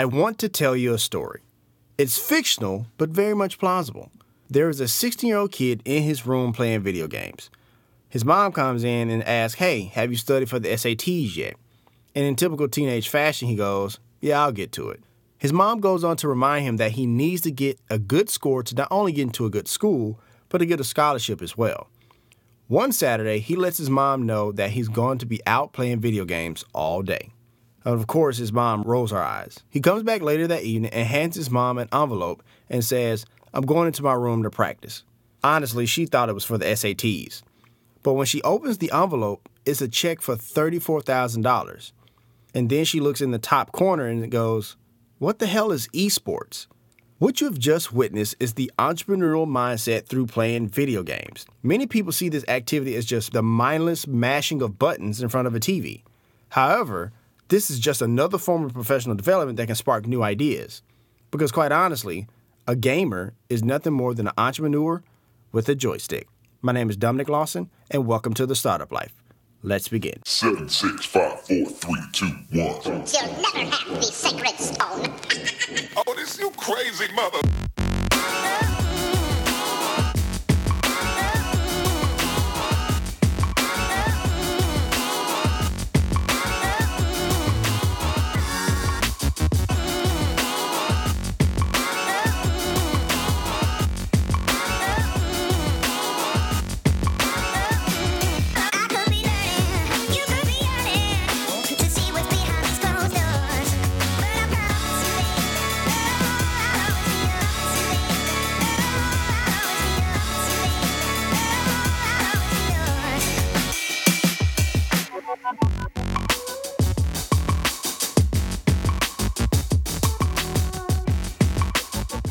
I want to tell you a story. It's fictional, but very much plausible. There is a 16 year old kid in his room playing video games. His mom comes in and asks, Hey, have you studied for the SATs yet? And in typical teenage fashion, he goes, Yeah, I'll get to it. His mom goes on to remind him that he needs to get a good score to not only get into a good school, but to get a scholarship as well. One Saturday, he lets his mom know that he's going to be out playing video games all day. Of course, his mom rolls her eyes. He comes back later that evening and hands his mom an envelope and says, I'm going into my room to practice. Honestly, she thought it was for the SATs. But when she opens the envelope, it's a check for $34,000. And then she looks in the top corner and goes, What the hell is esports? What you have just witnessed is the entrepreneurial mindset through playing video games. Many people see this activity as just the mindless mashing of buttons in front of a TV. However, this is just another form of professional development that can spark new ideas. Because, quite honestly, a gamer is nothing more than an entrepreneur with a joystick. My name is Dominic Lawson, and welcome to the Startup Life. Let's begin. Seven, six, five, four, three, two, one. You'll never have the sacred stone. Oh, this you crazy mother.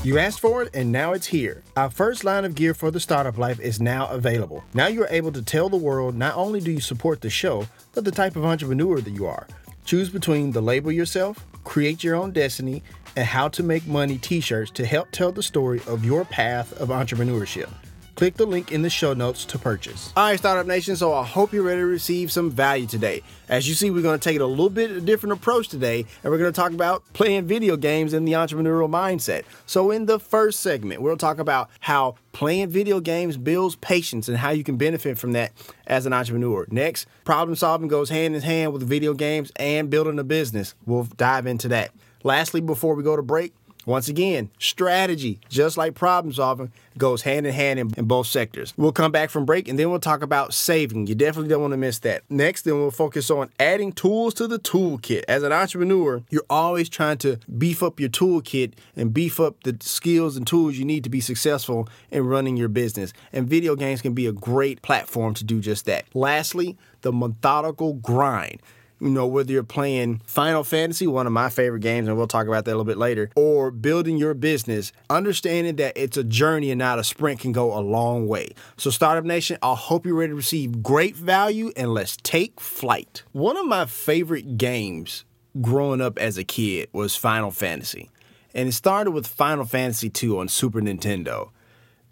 You asked for it, and now it's here. Our first line of gear for the startup life is now available. Now you're able to tell the world not only do you support the show, but the type of entrepreneur that you are. Choose between the label yourself, create your own destiny, and how to make money t shirts to help tell the story of your path of entrepreneurship. Click the link in the show notes to purchase. All right, Startup Nation, so I hope you're ready to receive some value today. As you see, we're going to take it a little bit a different approach today, and we're going to talk about playing video games and the entrepreneurial mindset. So, in the first segment, we'll talk about how playing video games builds patience and how you can benefit from that as an entrepreneur. Next, problem solving goes hand in hand with video games and building a business. We'll dive into that. Lastly, before we go to break, once again, strategy, just like problem solving, goes hand in hand in, in both sectors. We'll come back from break and then we'll talk about saving. You definitely don't want to miss that. Next, then we'll focus on adding tools to the toolkit. As an entrepreneur, you're always trying to beef up your toolkit and beef up the skills and tools you need to be successful in running your business. And video games can be a great platform to do just that. Lastly, the methodical grind you know, whether you're playing Final Fantasy, one of my favorite games, and we'll talk about that a little bit later, or building your business, understanding that it's a journey and not a sprint can go a long way. So, Startup Nation, I hope you're ready to receive great value and let's take flight. One of my favorite games growing up as a kid was Final Fantasy. And it started with Final Fantasy II on Super Nintendo.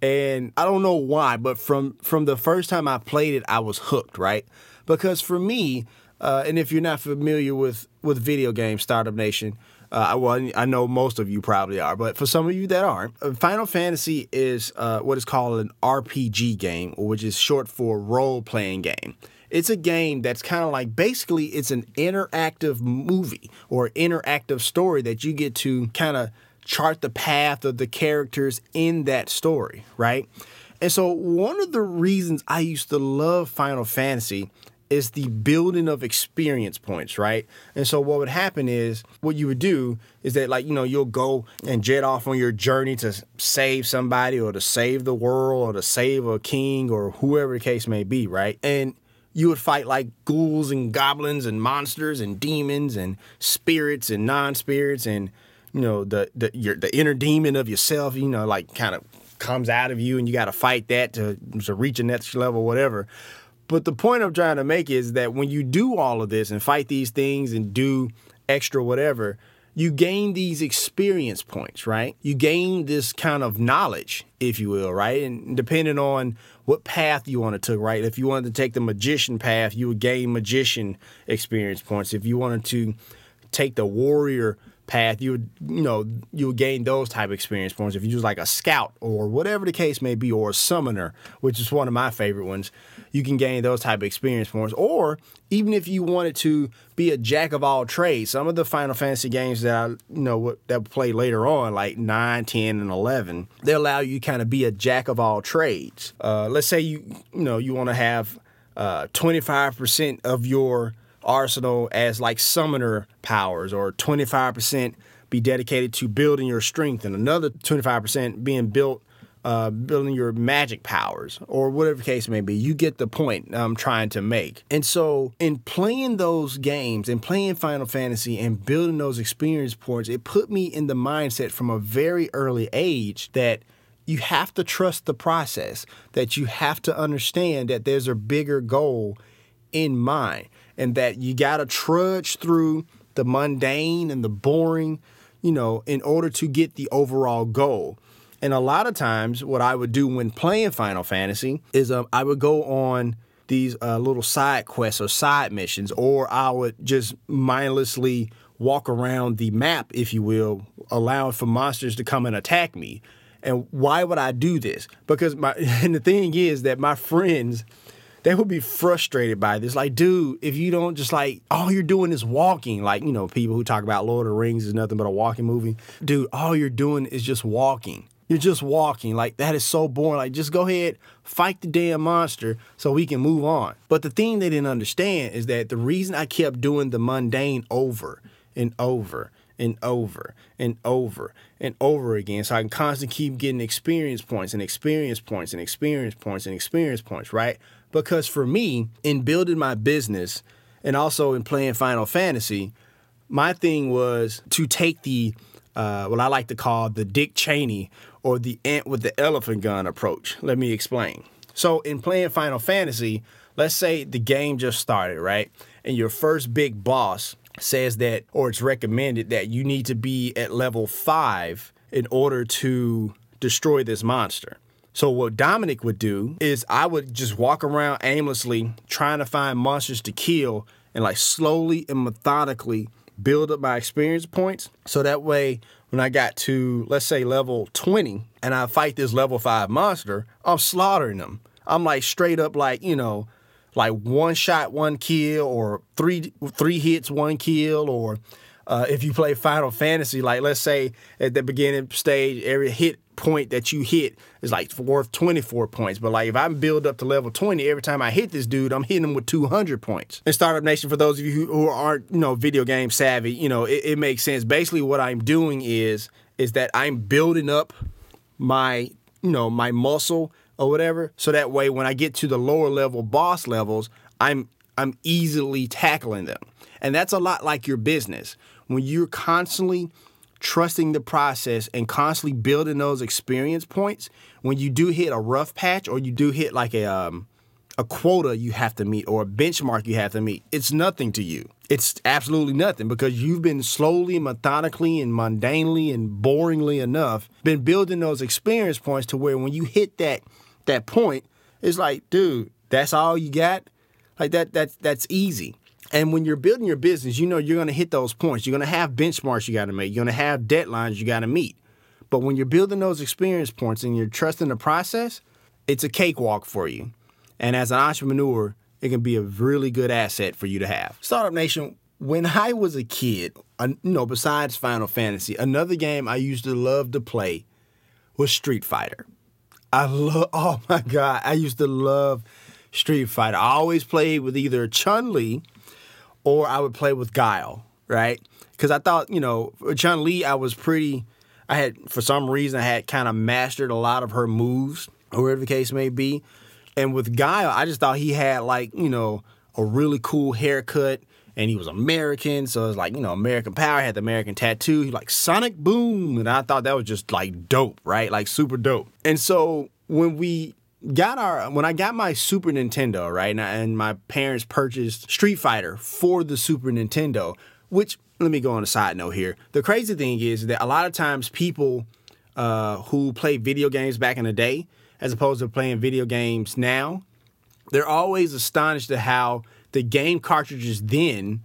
And I don't know why, but from from the first time I played it, I was hooked, right? Because for me, uh, and if you're not familiar with with video games, Startup Nation, uh, well, I know most of you probably are, but for some of you that aren't, uh, Final Fantasy is uh, what is called an RPG game, which is short for role playing game. It's a game that's kind of like basically it's an interactive movie or interactive story that you get to kind of chart the path of the characters in that story, right? And so one of the reasons I used to love Final Fantasy is the building of experience points, right? And so what would happen is what you would do is that like, you know, you'll go and jet off on your journey to save somebody or to save the world or to save a king or whoever the case may be, right? And you would fight like ghouls and goblins and monsters and demons and spirits and non-spirits and you know the the your the inner demon of yourself, you know, like kind of comes out of you and you got to fight that to to reach a next level whatever. But the point I'm trying to make is that when you do all of this and fight these things and do extra whatever, you gain these experience points, right? You gain this kind of knowledge, if you will, right? And depending on what path you want to take, right? If you wanted to take the magician path, you would gain magician experience points. If you wanted to take the warrior path, you would you know you would gain those type of experience points. If you use like a scout or whatever the case may be, or a summoner, which is one of my favorite ones, you can gain those type of experience points. Or even if you wanted to be a jack of all trades, some of the Final Fantasy games that I you know that play later on, like 9, 10, and eleven, they allow you kind of be a jack of all trades. Uh, let's say you you know you want to have five percent of your arsenal as like summoner powers, or twenty five percent be dedicated to building your strength, and another twenty five percent being built uh, building your magic powers, or whatever case may be. You get the point I'm trying to make. And so, in playing those games and playing Final Fantasy and building those experience points, it put me in the mindset from a very early age that you have to trust the process, that you have to understand that there's a bigger goal in mind, and that you got to trudge through the mundane and the boring, you know, in order to get the overall goal. And a lot of times, what I would do when playing Final Fantasy is um, I would go on these uh, little side quests or side missions, or I would just mindlessly walk around the map, if you will, allowing for monsters to come and attack me. And why would I do this? Because my and the thing is that my friends they would be frustrated by this. Like, dude, if you don't just like all you're doing is walking, like, you know, people who talk about Lord of the Rings is nothing but a walking movie. Dude, all you're doing is just walking. You're just walking. Like, that is so boring. Like, just go ahead, fight the damn monster so we can move on. But the thing they didn't understand is that the reason I kept doing the mundane over and over and over and over and over again. So I can constantly keep getting experience points and experience points and experience points and experience points, right? Because for me, in building my business and also in playing Final Fantasy, my thing was to take the uh, what I like to call the Dick Cheney or the ant with the elephant gun approach. Let me explain. So, in playing Final Fantasy, let's say the game just started, right? And your first big boss says that, or it's recommended that you need to be at level five in order to destroy this monster. So what Dominic would do is I would just walk around aimlessly trying to find monsters to kill and like slowly and methodically build up my experience points. So that way when I got to let's say level 20 and I fight this level 5 monster, I'm slaughtering them. I'm like straight up like, you know, like one shot, one kill, or three three hits, one kill, or uh, if you play Final Fantasy, like let's say at the beginning stage, every hit point that you hit is like worth 24 points. But like if I build up to level 20, every time I hit this dude, I'm hitting him with 200 points. And Startup Nation, for those of you who, who aren't, you know, video game savvy, you know, it, it makes sense. Basically, what I'm doing is is that I'm building up my you know my muscle or whatever so that way when i get to the lower level boss levels i'm i'm easily tackling them and that's a lot like your business when you're constantly trusting the process and constantly building those experience points when you do hit a rough patch or you do hit like a um a quota you have to meet or a benchmark you have to meet. It's nothing to you. It's absolutely nothing because you've been slowly, methodically, and mundanely and boringly enough been building those experience points to where when you hit that that point, it's like, dude, that's all you got. Like that that's that's easy. And when you're building your business, you know you're gonna hit those points. You're gonna have benchmarks you gotta make. You're gonna have deadlines you gotta meet. But when you're building those experience points and you're trusting the process, it's a cakewalk for you. And as an entrepreneur, it can be a really good asset for you to have. Startup Nation, when I was a kid, you know, besides Final Fantasy, another game I used to love to play was Street Fighter. I love, oh my God, I used to love Street Fighter. I always played with either Chun Li or I would play with Guile, right? Because I thought, you know, Chun Li, I was pretty, I had, for some reason, I had kind of mastered a lot of her moves, or whatever the case may be. And with Guile, I just thought he had, like, you know, a really cool haircut. And he was American, so it was like, you know, American Power, had the American tattoo. He like Sonic Boom. And I thought that was just like dope, right? Like super dope. And so when we got our when I got my Super Nintendo, right, and, I, and my parents purchased Street Fighter for the Super Nintendo, which let me go on a side note here. The crazy thing is that a lot of times people uh, who play video games back in the day, as opposed to playing video games now, they're always astonished at how the game cartridges then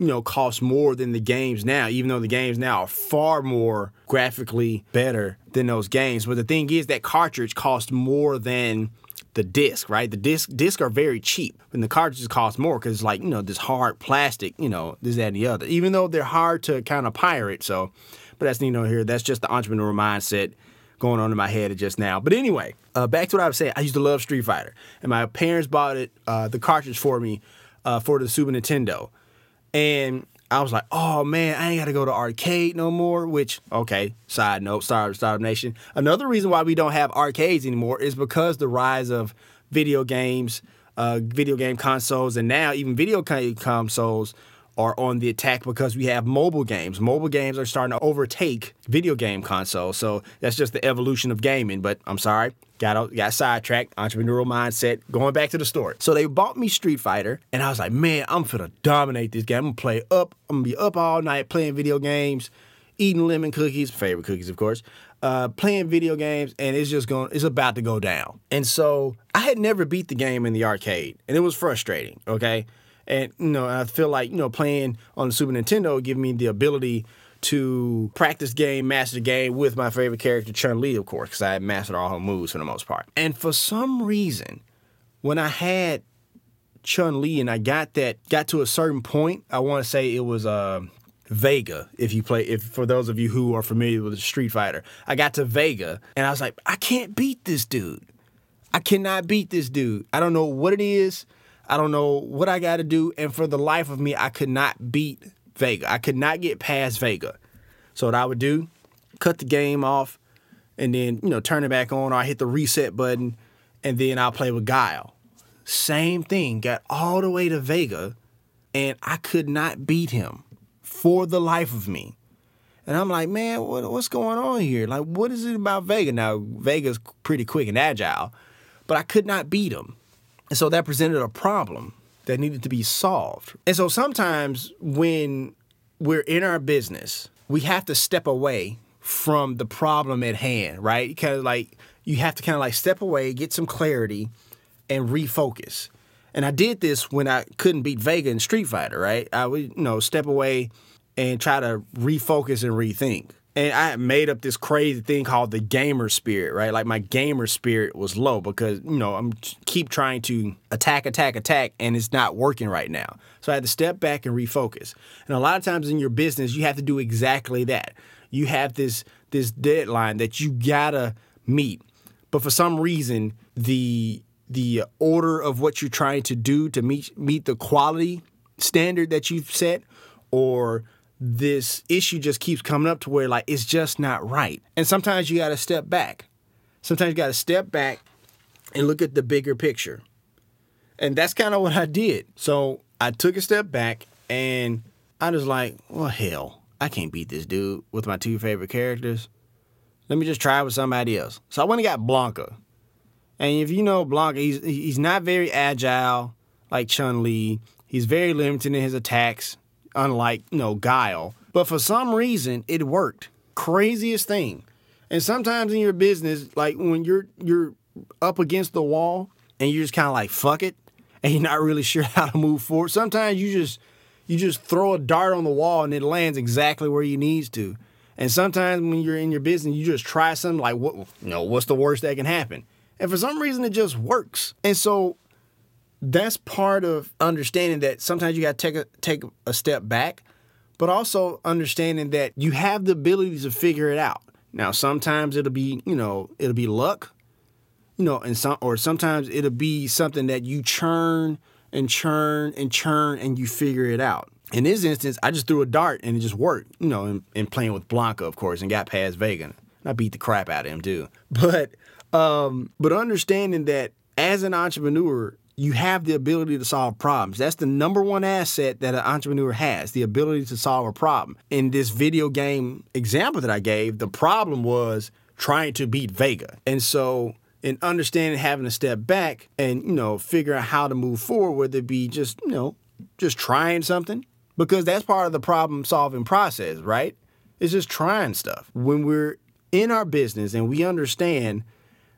you know, cost more than the games now, even though the games now are far more graphically better than those games. But the thing is that cartridge costs more than the disc, right? The disc disc are very cheap, and the cartridges cost more because like you know this hard plastic, you know this that and the other. Even though they're hard to kind of pirate, so. But that's neither here. That's just the entrepreneur mindset going on in my head just now. But anyway, uh, back to what I was saying. I used to love Street Fighter, and my parents bought it, uh, the cartridge for me, uh, for the Super Nintendo, and I was like, oh man, I ain't got to go to arcade no more. Which, okay, side note, sorry, Startup Nation. Another reason why we don't have arcades anymore is because the rise of video games, uh, video game consoles, and now even video consoles are on the attack because we have mobile games. Mobile games are starting to overtake video game consoles. So that's just the evolution of gaming. But I'm sorry, got got sidetracked. Entrepreneurial mindset. Going back to the story. So they bought me Street Fighter, and I was like, man, I'm finna dominate this game. I'm gonna play up. I'm gonna be up all night playing video games, eating lemon cookies, favorite cookies, of course. Uh, playing video games, and it's just going. It's about to go down. And so I had never beat the game in the arcade, and it was frustrating. Okay. And you know, I feel like you know playing on the Super Nintendo gave me the ability to practice game, master the game with my favorite character Chun Li, of course, because I had mastered all her moves for the most part. And for some reason, when I had Chun Li and I got that, got to a certain point, I want to say it was uh, Vega. If you play, if for those of you who are familiar with Street Fighter, I got to Vega and I was like, I can't beat this dude. I cannot beat this dude. I don't know what it is. I don't know what I got to do. And for the life of me, I could not beat Vega. I could not get past Vega. So what I would do, cut the game off, and then you know turn it back on, or I hit the reset button, and then I'll play with Guile. Same thing. Got all the way to Vega, and I could not beat him for the life of me. And I'm like, man, what, what's going on here? Like, what is it about Vega? Now, Vega's pretty quick and agile, but I could not beat him. And so that presented a problem that needed to be solved. And so sometimes when we're in our business, we have to step away from the problem at hand, right? Kind of like you have to kind of like step away, get some clarity, and refocus. And I did this when I couldn't beat Vega in Street Fighter, right? I would, you know, step away and try to refocus and rethink. And I made up this crazy thing called the gamer spirit, right? Like my gamer spirit was low because, you know, I'm keep trying to attack, attack, attack, and it's not working right now. So I had to step back and refocus. And a lot of times in your business, you have to do exactly that. You have this this deadline that you gotta meet. But for some reason, the the order of what you're trying to do to meet meet the quality standard that you've set or this issue just keeps coming up to where like it's just not right. And sometimes you got to step back. Sometimes you got to step back and look at the bigger picture. And that's kind of what I did. So I took a step back and I was like, well, hell, I can't beat this dude with my two favorite characters. Let me just try with somebody else. So I went and got Blanka. And if you know Blanka, he's he's not very agile like Chun Li. He's very limited in his attacks, unlike you know Guile. But for some reason, it worked. Craziest thing. And sometimes in your business, like when you're you're up against the wall and you're just kind of like fuck it, and you're not really sure how to move forward. Sometimes you just you just throw a dart on the wall and it lands exactly where you needs to. And sometimes when you're in your business, you just try something like what you know, what's the worst that can happen? And for some reason it just works. And so that's part of understanding that sometimes you got to take a take a step back, but also understanding that you have the ability to figure it out. Now, sometimes it'll be, you know, it'll be luck, you know, and some or sometimes it'll be something that you churn and churn and churn and you figure it out. In this instance, I just threw a dart and it just worked, you know, and, and playing with Blanka, of course, and got past Vega. I beat the crap out of him too. But um, but understanding that as an entrepreneur, you have the ability to solve problems. That's the number one asset that an entrepreneur has the ability to solve a problem. In this video game example that I gave, the problem was trying to beat Vega. And so, in understanding having to step back and, you know, figure out how to move forward, whether it be just, you know, just trying something, because that's part of the problem solving process, right? It's just trying stuff. When we're in our business and we understand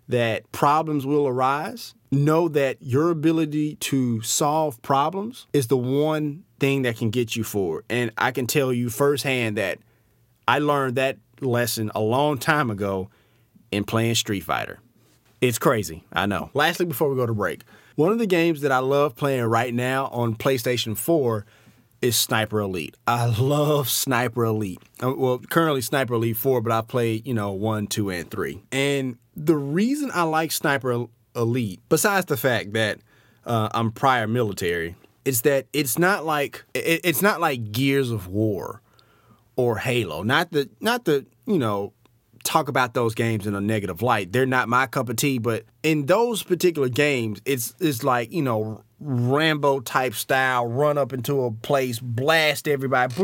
that problems will arise, know that your ability to solve problems is the one thing that can get you forward. And I can tell you firsthand that I learned that lesson a long time ago in playing Street Fighter. It's crazy, I know. Lastly, before we go to break, one of the games that I love playing right now on PlayStation 4 is Sniper Elite. I love Sniper Elite. Uh, Well, currently Sniper Elite 4, but I played, you know, 1, 2, and 3. And the reason I like Sniper Elite, besides the fact that uh, I'm prior military, is that it's not like it, it's not like Gears of War or Halo. Not the not the, you know, talk about those games in a negative light. They're not my cup of tea, but in those particular games, it's it's like, you know, Rambo type style, run up into a place, blast everybody.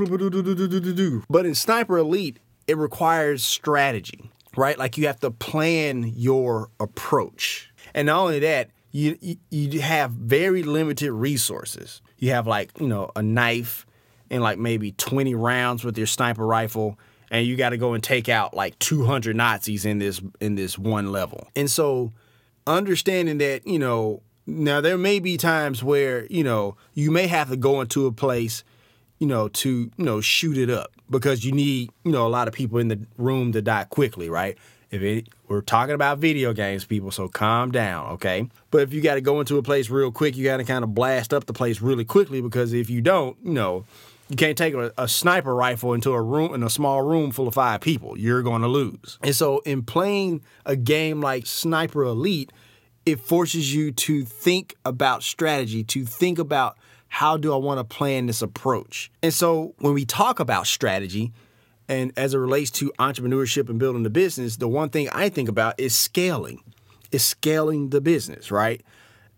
But in Sniper Elite, it requires strategy, right? Like you have to plan your approach. And not only that, you you, you have very limited resources. You have like, you know, a knife and like maybe 20 rounds with your sniper rifle and you got to go and take out like 200 Nazis in this in this one level. And so understanding that, you know, now there may be times where, you know, you may have to go into a place, you know, to, you know, shoot it up because you need, you know, a lot of people in the room to die quickly, right? If it, we're talking about video games, people, so calm down, okay? But if you got to go into a place real quick, you got to kind of blast up the place really quickly because if you don't, you know, you can't take a, a sniper rifle into a room in a small room full of five people. You're going to lose. And so, in playing a game like Sniper Elite, it forces you to think about strategy, to think about how do I want to plan this approach. And so, when we talk about strategy, and as it relates to entrepreneurship and building the business, the one thing I think about is scaling. Is scaling the business, right?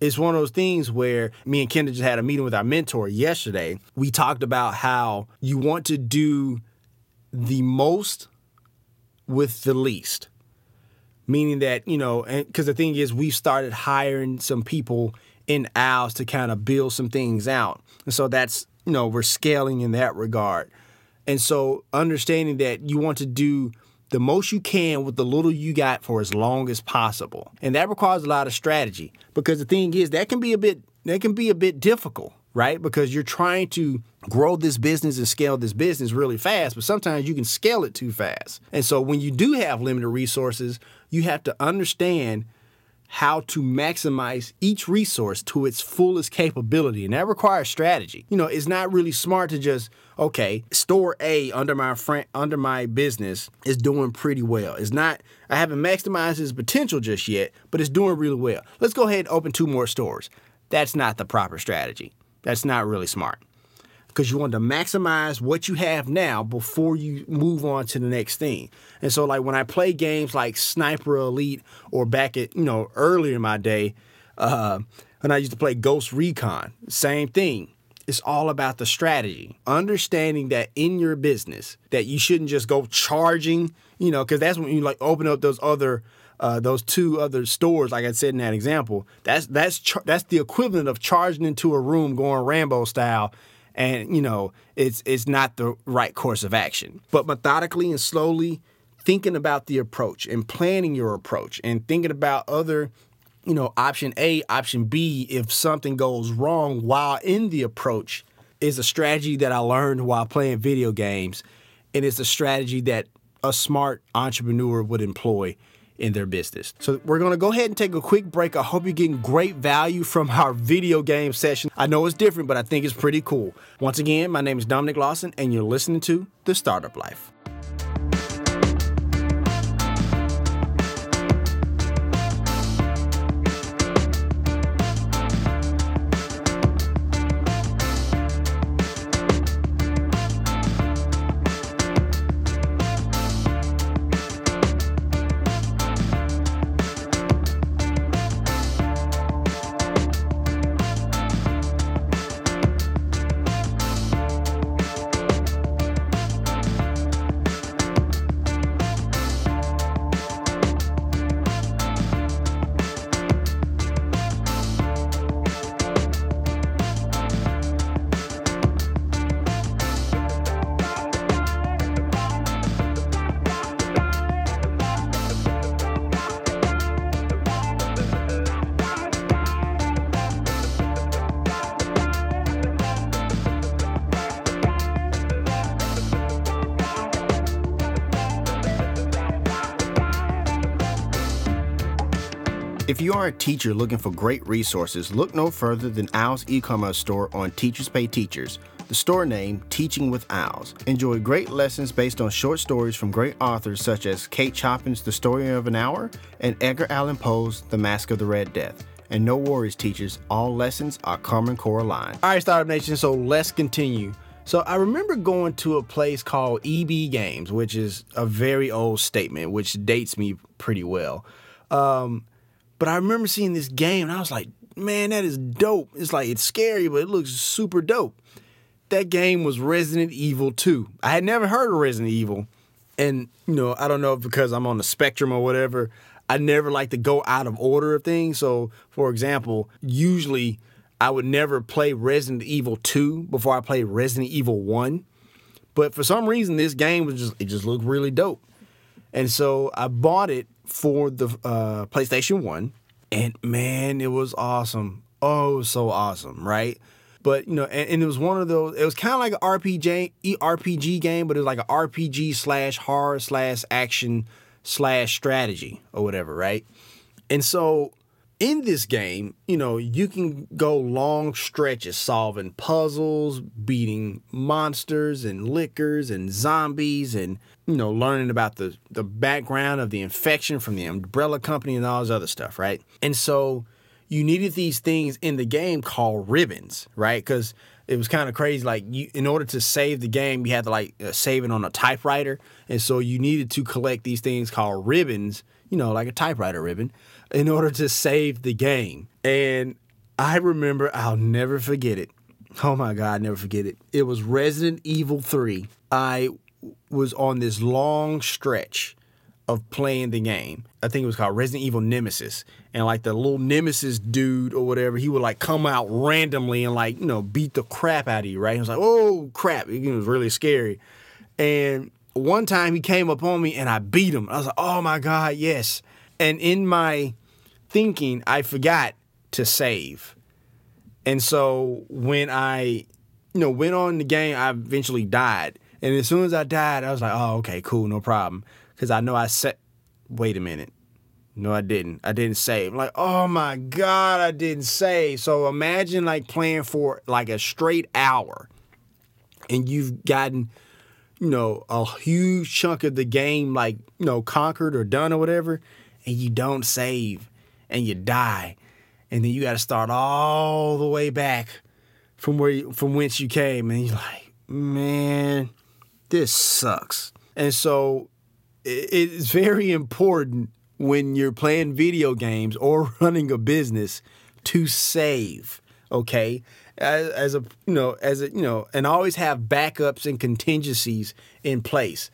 It's one of those things where me and Kendra just had a meeting with our mentor yesterday. We talked about how you want to do the most with the least. Meaning that, you know, because the thing is, we've started hiring some people in ours to kind of build some things out. And so that's, you know, we're scaling in that regard. And so understanding that you want to do the most you can with the little you got for as long as possible. And that requires a lot of strategy because the thing is that can be a bit that can be a bit difficult, right? Because you're trying to grow this business and scale this business really fast, but sometimes you can scale it too fast. And so when you do have limited resources, you have to understand how to maximize each resource to its fullest capability. And that requires strategy. You know, it's not really smart to just, okay, store A under my friend under my business is doing pretty well. It's not I haven't maximized its potential just yet, but it's doing really well. Let's go ahead and open two more stores. That's not the proper strategy. That's not really smart because you want to maximize what you have now before you move on to the next thing. And so, like when I play games like Sniper Elite or back at you know earlier in my day, uh, when I used to play Ghost Recon, same thing. It's all about the strategy, understanding that in your business that you shouldn't just go charging, you know, because that's when you like open up those other. Uh, those two other stores, like I said in that example, that's that's char- that's the equivalent of charging into a room going Rambo style and you know it's it's not the right course of action. But methodically and slowly thinking about the approach and planning your approach and thinking about other you know option a option b if something goes wrong while in the approach is a strategy that i learned while playing video games. And it's a strategy that a smart entrepreneur would employ in their business. So we're going to go ahead and take a quick break. I hope you're getting great value from our video game session. I know it's different, but I think it's pretty cool. Once again, my name is Dominic Lawson, and you're listening to The Startup Life. If you are a teacher looking for great resources, look no further than Owl's e-commerce store on Teachers Pay Teachers. The store name, Teaching with Owls. Enjoy great lessons based on short stories from great authors such as Kate Chopin's The Story of an Hour and Edgar Allan Poe's The Masque of the Red Death. And no worries, teachers, all lessons are Common Core aligned. All right, Startup Nation, so let's continue. So I remember going to a place called EB Games, which is a very old statement, which dates me pretty well. Um, but I remember seeing this game and I was like, man, that is dope. It's like, it's scary, but it looks super dope. That game was Resident Evil 2. I had never heard of Resident Evil. And, you know, I don't know if because I'm on the spectrum or whatever, I never like to go out of order of things. So, for example, usually I would never play Resident Evil 2 before I play Resident Evil 1. But for some reason, this game was just, it just looked really dope. And so I bought it for the uh, PlayStation 1. And man, it was awesome. Oh, so awesome, right? But you know, and, and it was one of those. It was kind of like an RPG, RPG game, but it was like an RPG slash horror slash action slash strategy or whatever, right? And so in this game, you know, you can go long stretches solving puzzles, beating monsters and lickers and zombies and you know, learning about the the background of the infection from the umbrella company and all this other stuff, right? And so you needed these things in the game called ribbons, right? Cuz it was kind of crazy like you in order to save the game, you had to like uh, save it on a typewriter, and so you needed to collect these things called ribbons, you know, like a typewriter ribbon in order to save the game. And I remember, I'll never forget it. Oh my God, I'll never forget it. It was Resident Evil 3. I was on this long stretch of playing the game. I think it was called Resident Evil Nemesis. And like the little Nemesis dude or whatever, he would like come out randomly and like, you know, beat the crap out of you, right? He was like, oh crap. It was really scary. And one time he came up on me and I beat him. I was like, oh my God, yes. And in my thinking, I forgot to save. And so when I, you know, went on the game, I eventually died. And as soon as I died, I was like, oh, okay, cool, no problem. Because I know I set, wait a minute. No, I didn't. I didn't save. like, oh my God, I didn't save. So imagine like playing for like a straight hour and you've gotten, you know, a huge chunk of the game like, you know, conquered or done or whatever, and you don't save and you die. And then you got to start all the way back from where you, from whence you came and you're like, man, this sucks. And so it's very important when you're playing video games or running a business to save, okay? As, as a you know, as a you know, and always have backups and contingencies in place.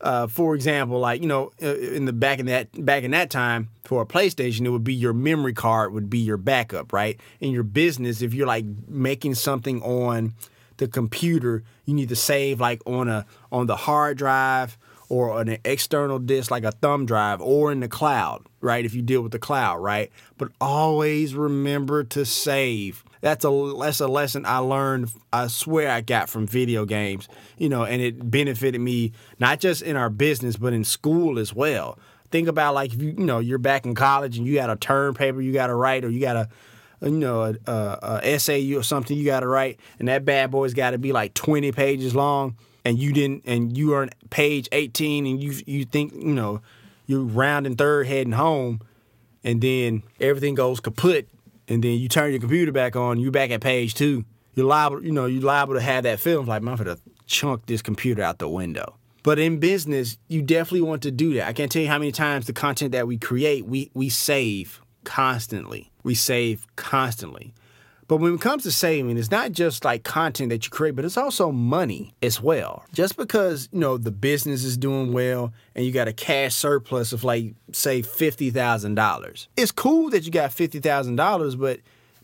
Uh, for example, like you know, uh, in the back in that back in that time for a PlayStation, it would be your memory card would be your backup, right? In your business, if you're like making something on the computer, you need to save like on a on the hard drive or an external disk like a thumb drive or in the cloud, right? If you deal with the cloud, right? But always remember to save. That's a that's a lesson I learned. I swear I got from video games, you know, and it benefited me not just in our business but in school as well. Think about like if you you know you're back in college and you got a term paper you got to write or you got a you know, a, a, a essay or something you got to write, and that bad boy's got to be like 20 pages long, and you didn't, and you are on page 18, and you you think, you know, you're rounding third, heading home, and then everything goes kaput, and then you turn your computer back on, you're back at page two. You're liable, you know, you're liable to have that feeling like, I'm gonna chunk this computer out the window. But in business, you definitely want to do that. I can't tell you how many times the content that we create, we we save constantly. We save constantly. But when it comes to saving, it's not just like content that you create, but it's also money as well. Just because, you know, the business is doing well and you got a cash surplus of like, say, $50,000. It's cool that you got $50,000, but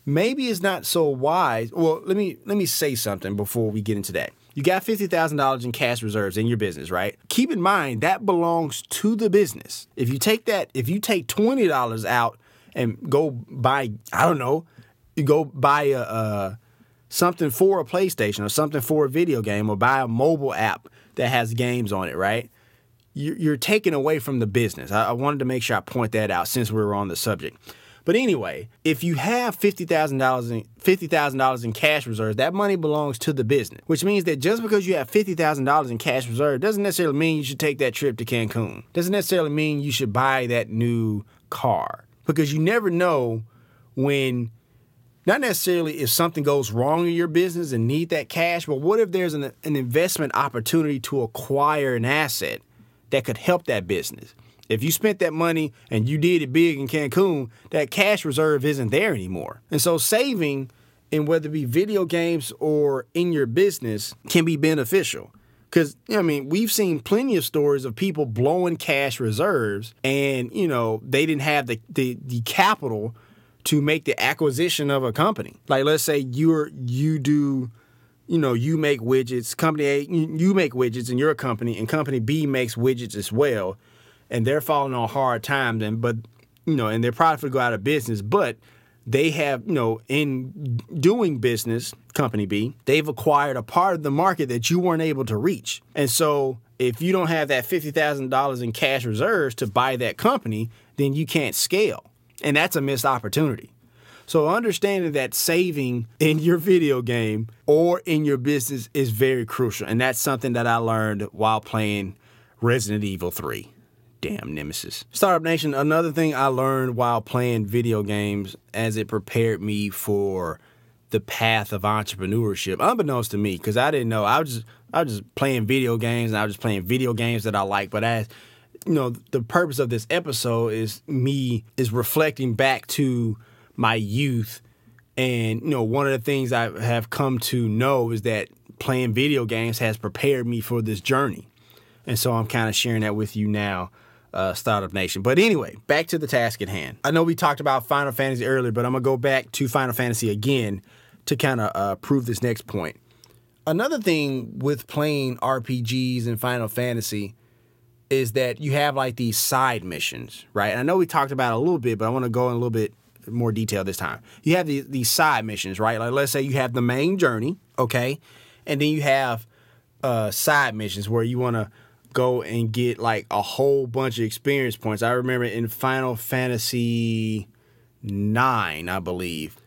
maybe it's not so wise. Well, let me let me say something before we get into that. You got $50,000 in cash reserves in your business, right? Keep in mind that belongs to the business. If you take that, if you take $20 out and go buy, I don't know, you go buy a, a something for a PlayStation or something for a video game or buy a mobile app that has games on it, right? You're, taking away from the business. I, I wanted to make sure I point that out since we were on the subject. But anyway, if you have fifty thousand dollars in fifty thousand dollars in cash reserves, that money belongs to the business. Which means that just because you have fifty thousand dollars in cash reserve doesn't necessarily mean you should take that trip to Cancun. Doesn't necessarily mean you should buy that new car because you never know when not necessarily if something goes wrong in your business and need that cash, but what if there's an, an investment opportunity to acquire an asset that could help that business? If you spent that money and you did it big in Cancun, that cash reserve isn't there anymore. And so saving in whether it be video games or in your business can be beneficial. Because, I mean, we've seen plenty of stories of people blowing cash reserves and, you know, they didn't have the, the, the capital to make the acquisition of a company. Like, let's say you're, you do, you know, you make widgets, company A, you make widgets in your company, and company B makes widgets as well, and they're falling on hard times, and, but, you know, and they're probably go out of business, but they have, you know, in doing business, company B, they've acquired a part of the market that you weren't able to reach. And so if you don't have that $50,000 in cash reserves to buy that company, then you can't scale. And that's a missed opportunity. So understanding that saving in your video game or in your business is very crucial. And that's something that I learned while playing Resident Evil 3. Damn Nemesis. Startup Nation, another thing I learned while playing video games as it prepared me for the path of entrepreneurship, unbeknownst to me, because I didn't know. I was just I was just playing video games and I was just playing video games that I like. But as you know, the purpose of this episode is me is reflecting back to my youth. And, you know, one of the things I have come to know is that playing video games has prepared me for this journey. And so I'm kind of sharing that with you now, uh, Startup Nation. But anyway, back to the task at hand. I know we talked about Final Fantasy earlier, but I'm going to go back to Final Fantasy again to kind of uh, prove this next point. Another thing with playing RPGs and Final Fantasy is that you have like these side missions, right? And I know we talked about a little bit, but I want to go in a little bit more detail this time. You have these, these side missions, right? Like let's say you have the main journey, okay? And then you have uh, side missions where you want to go and get like a whole bunch of experience points. I remember in Final Fantasy 9, I believe,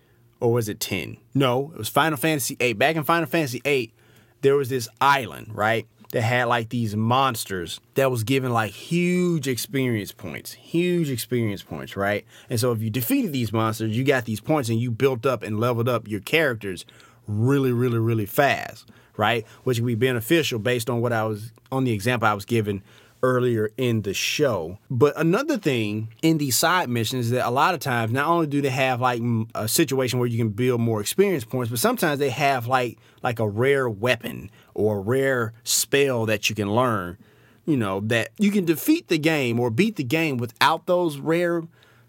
or was it 10? No, it was Final Fantasy 8. Back in Final Fantasy 8, there was this island, right? That had like these monsters that was given like huge experience points, huge experience points, right? And so if you defeated these monsters, you got these points and you built up and leveled up your characters really, really, really fast, right? Which can be beneficial based on what I was on the example I was given earlier in the show. But another thing in these side missions is that a lot of times not only do they have like a situation where you can build more experience points, but sometimes they have like like a rare weapon or rare spell that you can learn, you know, that you can defeat the game or beat the game without those rare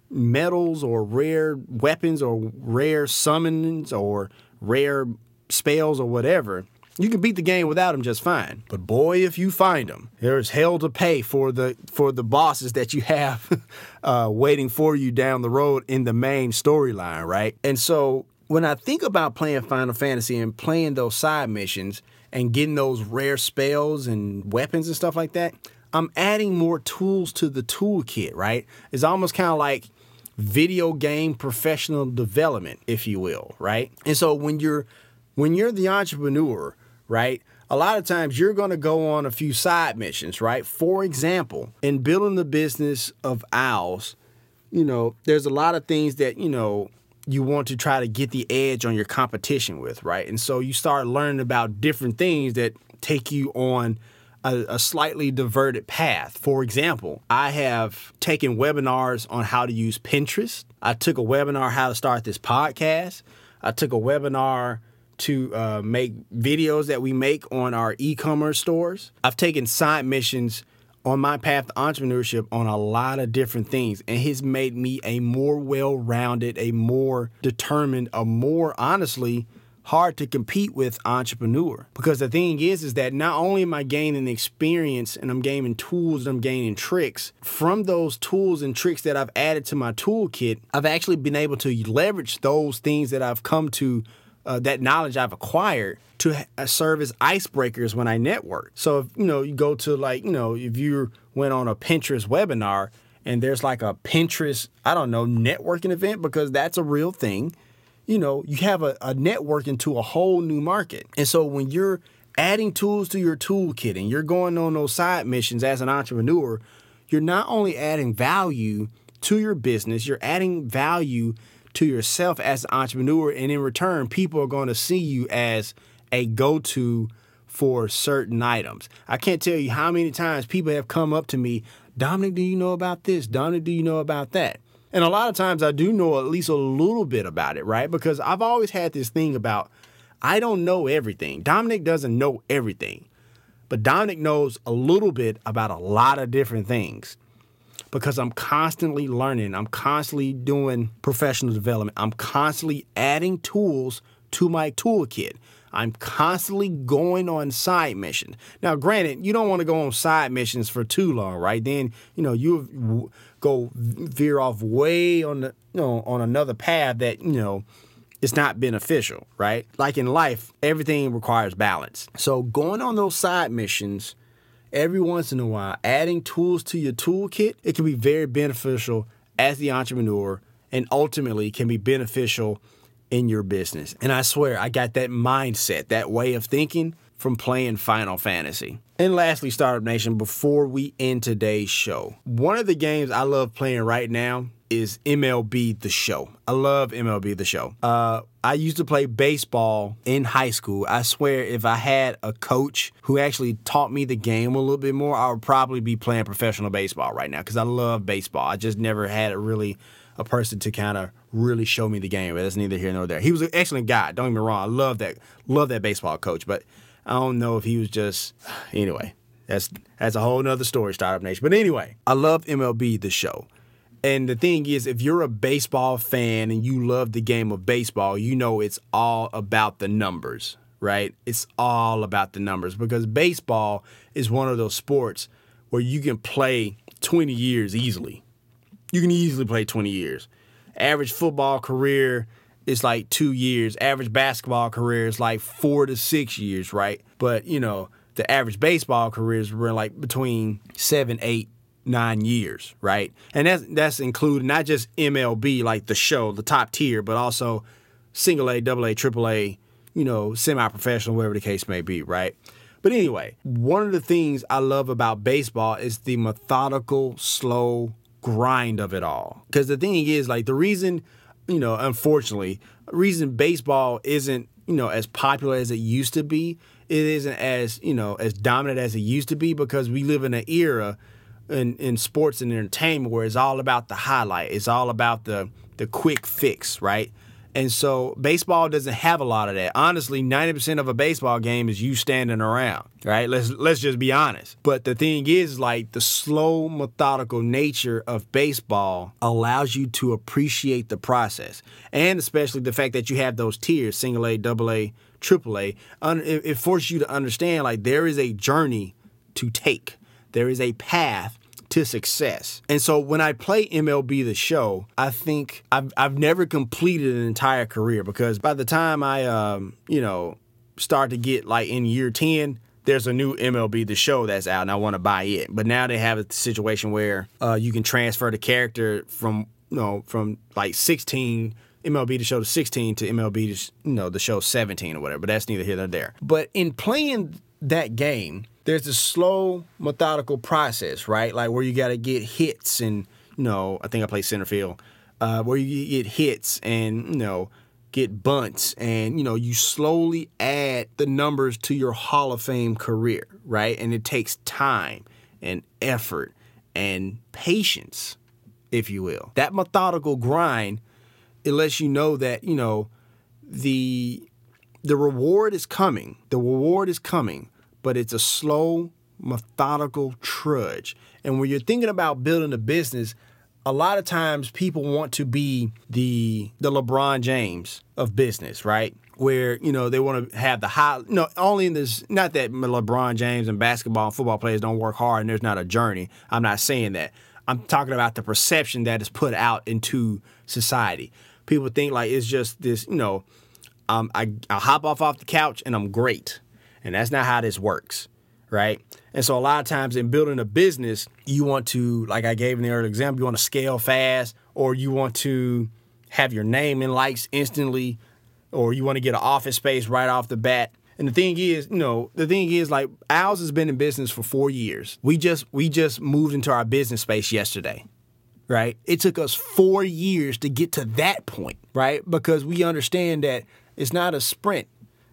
medals or rare weapons or rare summons or rare spells or whatever. You can beat the game without them just fine. But boy, if you find them, there's hell to pay for the for the bosses that you have uh, waiting for you down the road in the main storyline, right? And so when I think about playing Final Fantasy and playing those side missions and getting those rare spells and weapons and stuff like that, I'm adding more tools to the toolkit, right? It's almost kind of like video game professional development, if you will, right? And so when you're when you're the entrepreneur, right? A lot of times you're going to go on a few side missions, right? For example, in building the business of owls, you know, there's a lot of things that, you know, you want to try to get the edge on your competition with, right? And so you start learning about different things that take you on a, a, slightly diverted path. For example, I have taken webinars on how to use Pinterest. I took a webinar how to start this podcast. I took a webinar to uh, make videos that we make on our e-commerce stores. I've taken side missions on my path to entrepreneurship on a lot of different things and has made me a more well-rounded, a more determined, a more honestly hard to compete with entrepreneur. Because the thing is is that not only am I gaining experience and I'm gaining tools and I'm gaining tricks, from those tools and tricks that I've added to my toolkit, I've actually been able to leverage those things that I've come to uh, that knowledge I've acquired to ha- serve as icebreakers when I network. So if you know you go to like you know if you went on a Pinterest webinar and there's like a Pinterest, I don't know, networking event because that's a real thing. You know, you have a, a network into a whole new market. And so when you're adding tools to your toolkit and you're going on those side missions as an entrepreneur, you're not only adding value to your business, you're adding value to yourself as an entrepreneur. And in return, people are going to see you as a go to for certain items. I can't tell you how many times people have come up to me, Dominic, do you know about this? Dominic, do you know about that? And a lot of times I do know at least a little bit about it, right? Because I've always had this thing about I don't know everything. Dominic doesn't know everything, but Dominic knows a little bit about a lot of different things because I'm constantly learning. I'm constantly doing professional development. I'm constantly adding tools to my toolkit. I'm constantly going on side missions. Now, granted, you don't want to go on side missions for too long, right? Then, you know, you go veer off way on the, you know, on another path that, you know, it's not beneficial, right? Like in life, everything requires balance. So going on those side missions every once in a while, adding tools to your toolkit, it can be very beneficial as the entrepreneur and ultimately can be beneficial in your business. And I swear, I got that mindset, that way of thinking from playing Final Fantasy. And lastly, Startup Nation, before we end today's show, one of the games I love playing right now is MLB The Show. I love MLB The Show. Uh, I used to play baseball in high school. I swear, if I had a coach who actually taught me the game a little bit more, I would probably be playing professional baseball right now because I love baseball. I just never had a really a person to kind of really show me the game. But that's neither here nor there. He was an excellent guy. Don't get me wrong. I love that. Love that baseball coach. But I don't know if he was just anyway. That's that's a whole nother story, Startup Nation. But anyway, I love MLB the show. And the thing is, if you're a baseball fan and you love the game of baseball, you know it's all about the numbers, right? It's all about the numbers because baseball is one of those sports where you can play 20 years easily. You can easily play 20 years. Average football career is like two years. Average basketball career is like four to six years, right? But, you know, the average baseball careers were like between seven, eight, nine years, right? And that's that's including not just MLB, like the show, the top tier, but also single A, double A, triple A, you know, semi-professional, whatever the case may be, right? But anyway, one of the things I love about baseball is the methodical, slow grind of it all. Because the thing is, like, the reason, you know, unfortunately, reason baseball isn't, you know, as popular as it used to be, it isn't as, you know, as dominant as it used to be because we live in an era in, in sports and entertainment where it's all about the highlight. It's all about the the quick fix, right? And so baseball doesn't have a lot of that. Honestly, 90% of a baseball game is you standing around, right? Let's let's just be honest. But the thing is like the slow methodical nature of baseball allows you to appreciate the process. And especially the fact that you have those tiers, single A, double A, triple A, it forces you to understand like there is a journey to take. There is a path to success. And so when I play MLB the show, I think I've, I've never completed an entire career because by the time I, um, you know, start to get like in year 10, there's a new MLB the show that's out and I want to buy it. But now they have a situation where uh, you can transfer the character from, you know, from like 16 MLB the show to 16 to MLB to, you know, the show 17 or whatever. But that's neither here nor there. But in playing that game, there's a slow, methodical process, right? Like where you got to get hits, and you know, I think I play center field, uh, where you get hits and you know, get bunts, and you know, you slowly add the numbers to your Hall of Fame career, right? And it takes time and effort and patience, if you will. That methodical grind, it lets you know that you know the the reward is coming. The reward is coming, but it's a slow, methodical trudge. And when you're thinking about building a business, a lot of times people want to be the the LeBron James of business, right? Where you know they want to have the high. No, only in this. Not that LeBron James and basketball and football players don't work hard and there's not a journey. I'm not saying that. I'm talking about the perception that is put out into society. People think like it's just this. You know, I I hop off off the couch and I'm great, and that's not how this works. right? And so a lot of times in building a business, you want to, like I gave in the earlier example, you want to scale fast, or you want to have your name in lights instantly, or you want to get an office space right off the bat. And the thing is, you know, the thing is, like ours has been in business for four years. We just we just moved into our business space yesterday right? It took us four years to get to that point, right? Because we understand that it's not a sprint.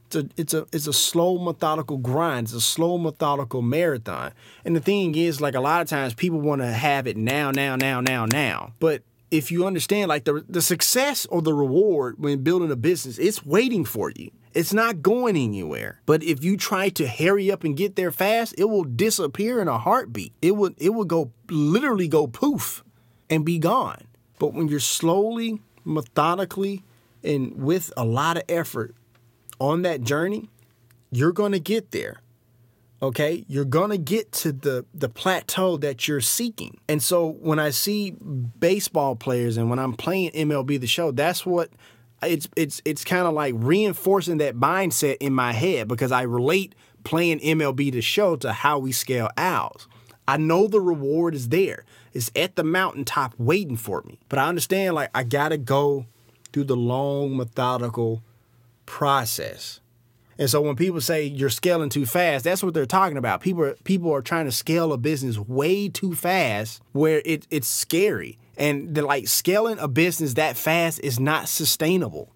It's a it's a it's a slow methodical grind. It's a slow methodical marathon. And the thing is, like a lot of times people want to have it now, now, now, now, now. But if you understand like the the success or the reward when building a business, it's waiting for you. It's not going anywhere. But if you try to hurry up and get there fast, it will disappear in a heartbeat. It would it would go literally go poof and be gone. But when you're slowly, methodically, and with a lot of effort on that journey, you're going to get there. Okay? You're going to get to the the plateau that you're seeking. And so when I see baseball players and when I'm playing MLB the show, that's what it's it's it's kind of like reinforcing that mindset in my head because I relate playing MLB the show to how we scale owls. I know the reward is there. It's at the mountaintop waiting for me. But I understand like I gotta go through the long, methodical process. And so when people say you're scaling too fast, that's what they're talking about. People are, people are trying to scale a business way too fast where it, it's scary. And like scaling a business that fast is not sustainable.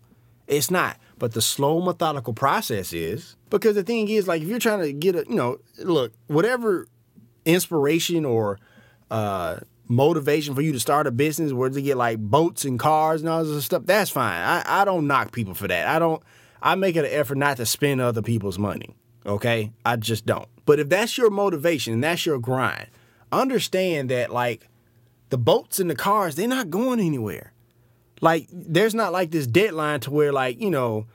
It's not. But the slow, methodical process is. Because the thing is, like, if you're trying to get a, you know, look, whatever inspiration or uh, motivation for you to start a business where to get like boats and cars and all this stuff, that's fine. I, I don't knock people for that. I don't, I make it an effort not to spend other people's money. Okay. I just don't. But if that's your motivation and that's your grind, understand that like the boats and the cars, they're not going anywhere. Like there's not like this deadline to where like, you know,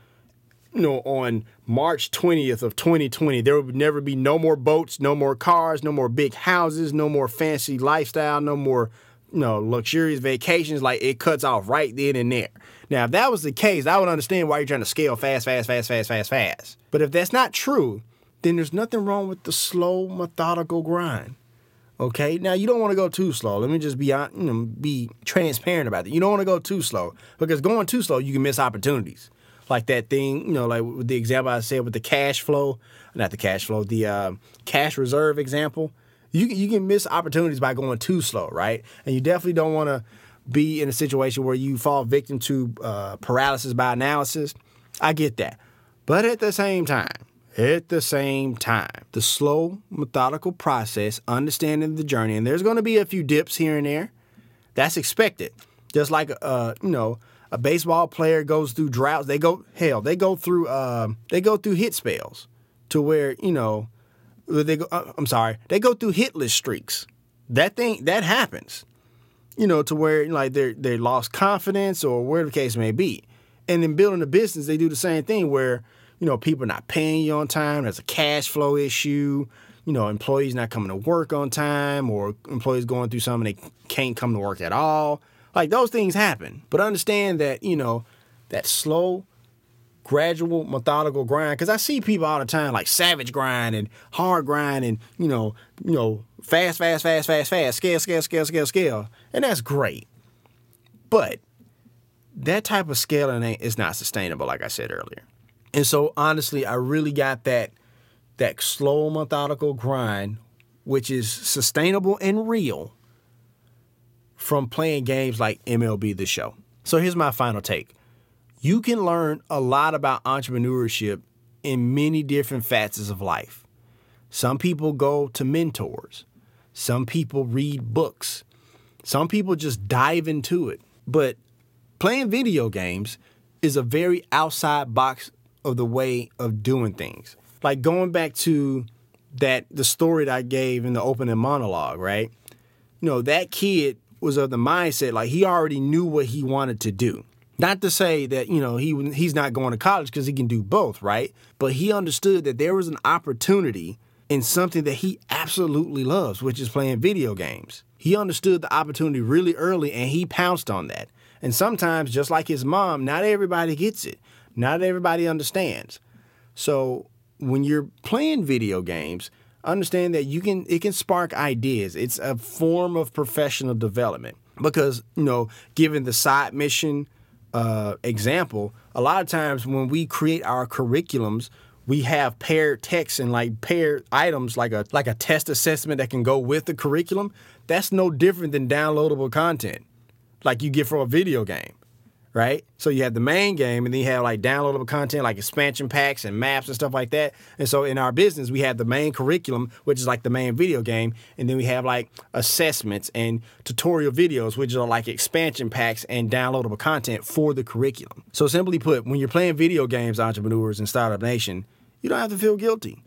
you know, on March 20th of 2020, there would never be no more boats, no more cars, no more big houses, no more fancy lifestyle, no more, you know, luxurious vacations. Like it cuts off right then and there. Now, if that was the case, I would understand why you're trying to scale fast, fast, fast, fast, fast, fast. But if that's not true, then there's nothing wrong with the slow, methodical grind. Okay. Now you don't want to go too slow. Let me just be you know, be transparent about it. You don't want to go too slow because going too slow, you can miss opportunities. Like that thing, you know, like the example I said with the cash flow, not the cash flow, the uh, cash reserve example. You you can miss opportunities by going too slow, right? And you definitely don't want to be in a situation where you fall victim to uh, paralysis by analysis. I get that, but at the same time, at the same time, the slow, methodical process, understanding the journey, and there's going to be a few dips here and there. That's expected. Just like uh, you know, a baseball player goes through droughts. They go hell. They go through um, they go through hit spells to where you know they go. Uh, I'm sorry. They go through hitless streaks. That thing that happens. You know, to where like they they lost confidence or whatever the case may be. And in building a business, they do the same thing where you know people are not paying you on time. There's a cash flow issue. You know, employees not coming to work on time, or employees going through something they can't come to work at all. Like those things happen. But understand that you know that slow, gradual, methodical grind. Because I see people all the time like savage grind and hard grind and you know, you know, fast, fast, fast, fast, fast, scale, scale, scale, scale, scale, and that's great. But that type of scaling is not sustainable, like I said earlier. And so honestly, I really got that that slow, methodical grind, which is sustainable and real from playing games like MLB The Show. So here's my final take. You can learn a lot about entrepreneurship in many different facets of life. Some people go to mentors. Some people read books. Some people just dive into it. But playing video games is a very outside box of the way of doing things. Like going back to that the story that I gave in the opening monologue, right? You know, that kid was of the mindset like he already knew what he wanted to do. Not to say that, you know, he he's not going to college because he can do both, right? But he understood that there was an opportunity in something that he absolutely loves, which is playing video games. He understood the opportunity really early and he pounced on that. And sometimes, just like his mom, not everybody gets it. Not everybody understands. So when you're playing video games, understand that you can it can spark ideas. It's a form of professional development because you know, given the side mission uh, example, a lot of times when we create our curriculums, we have paired text and like paired items like a like a test assessment that can go with the curriculum. That's no different than downloadable content like you get from a video game, right? So you have the main game and then you have like downloadable content like expansion packs and maps and stuff like that. And so in our business, we have the main curriculum, which is like the main video game, and then we have like assessments and tutorial videos, which are like expansion packs and downloadable content for the curriculum. So simply put, when you're playing video games, entrepreneurs and Startup Nation, you don't have to feel guilty.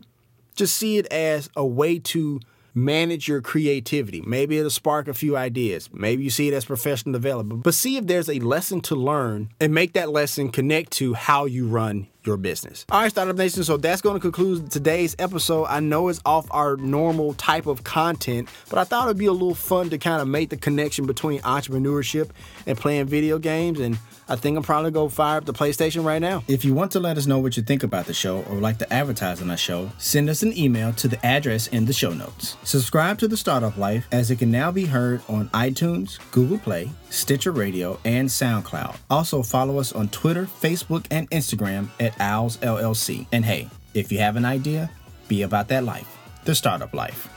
Just see it as a way to manage your creativity. Maybe it'll spark a few ideas. Maybe you see it as professional development, but see if there's a lesson to learn and make that lesson connect to how you run your business. All right, Startup Nation. So that's going to conclude today's episode. I know it's off our normal type of content, but I thought it'd be a little fun to kind of make the connection between entrepreneurship and playing video games. And I think I'm probably going to fire up the PlayStation right now. If you want to let us know what you think about the show or like to advertise on our show, send us an email to the address in the show notes. Subscribe to The Startup Life as it can now be heard on iTunes, Google Play, Stitcher Radio, and SoundCloud. Also follow us on Twitter, Facebook, and Instagram at Owls LLC. And hey, if you have an idea, be about that life, the startup life.